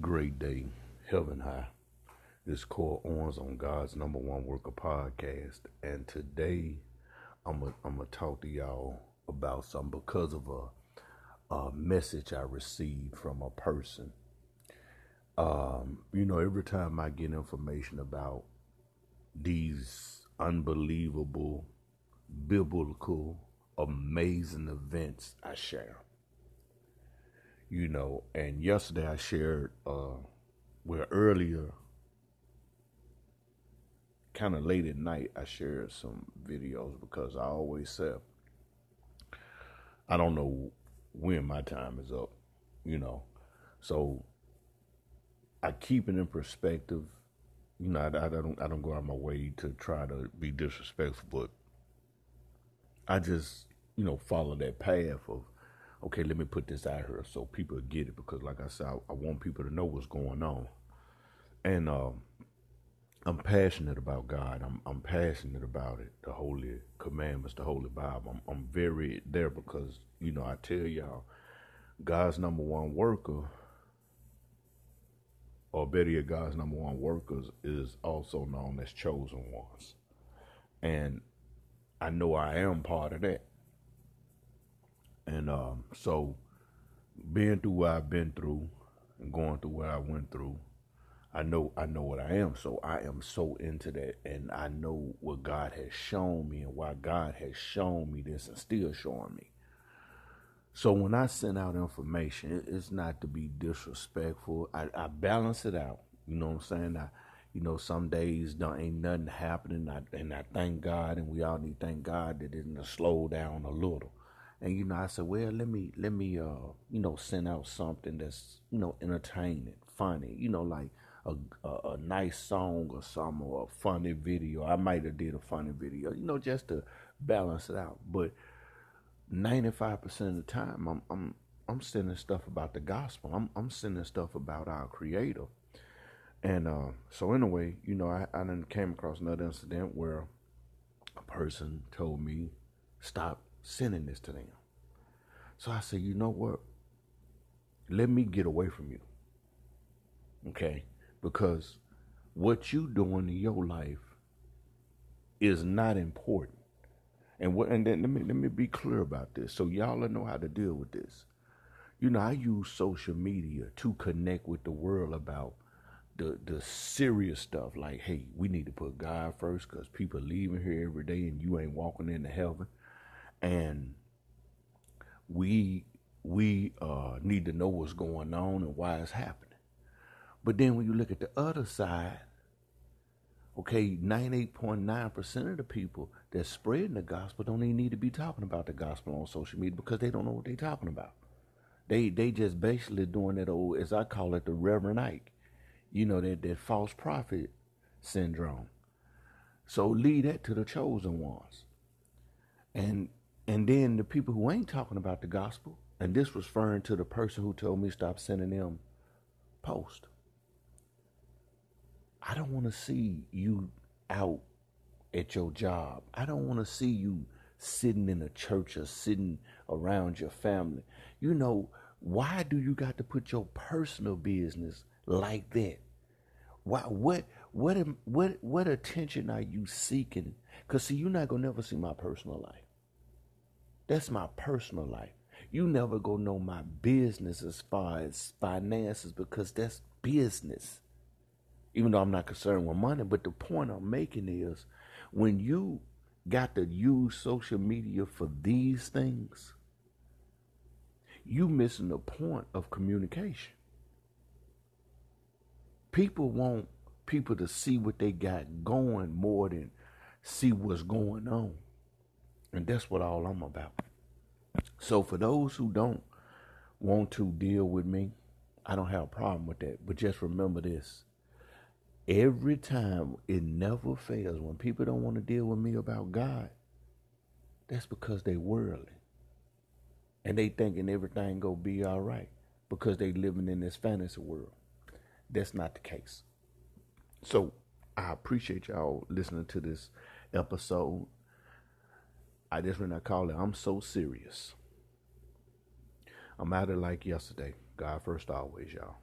great day, heaven high. This Core Owens on God's number one worker podcast, and today I'm gonna I'm gonna talk to y'all about something because of a, a message I received from a person. Um, you know, every time I get information about these unbelievable, biblical, amazing events, I share you know. And yesterday I shared, uh, where earlier, kind of late at night, I shared some videos because I always say, I don't know when my time is up, you know. So I keep it in perspective. You know, I, I don't I don't go out of my way to try to be disrespectful, but I just you know follow that path of okay, let me put this out here so people get it because, like I said, I, I want people to know what's going on. And uh, I'm passionate about God. I'm I'm passionate about it, the Holy Commandments, the Holy Bible. I'm I'm very there because you know I tell y'all, God's number one worker, or better yet, God's number one workers is also known as chosen ones, and I know I am part of that. And um, so, being through what I've been through and going through what I went through, I know I know what I am. So I am so into that, and I know what God has shown me and why God has shown me this and still showing me. So when I send out information, it's not to be disrespectful. I, I balance it out. You know what I'm saying? I, you know, some days don't ain't nothing happening, I, and I thank God, and we all need to thank God that it didn't slow down a little. And you know, I said, well, let me let me uh, you know, send out something that's you know entertaining, funny, you know, like a, a, a nice song or something or a funny video. I might have did a funny video, you know, just to balance it out. But ninety five percent of the time, I'm I'm I'm sending stuff about the gospel. I'm I'm sending stuff about our Creator. And uh, so anyway, you know, I I then came across another incident where a person told me stop sending this to them. So I said, you know what? Let me get away from you. Okay? Because what you doing in your life is not important. And what and then let me let me be clear about this so y'all know how to deal with this. You know, I use social media to connect with the world about the the serious stuff like hey we need to put god first because people leaving here every day and you ain't walking into heaven and we we uh, need to know what's going on and why it's happening. But then when you look at the other side, okay, 98.9% of the people that's spreading the gospel don't even need to be talking about the gospel on social media because they don't know what they're talking about. They they just basically doing that old, as I call it, the Reverend Ike. You know, that, that false prophet syndrome. So lead that to the chosen ones. And and then the people who ain't talking about the gospel, and this was referring to the person who told me stop sending them post. I don't want to see you out at your job. I don't want to see you sitting in a church or sitting around your family. You know, why do you got to put your personal business like that? Why what what what what attention are you seeking? Cuz see you're not to never see my personal life. That's my personal life. You never go know my business as far as finances because that's business. Even though I'm not concerned with money, but the point I'm making is when you got to use social media for these things, you missing the point of communication. People want people to see what they got going more than see what's going on. And that's what all I'm about. So for those who don't want to deal with me, I don't have a problem with that. But just remember this. Every time it never fails when people don't want to deal with me about God, that's because they worldly. And they thinking everything gonna be all right because they living in this fantasy world. That's not the case. So I appreciate y'all listening to this episode. I just want to call it, I'm so serious. I'm at it like yesterday. God first always, y'all.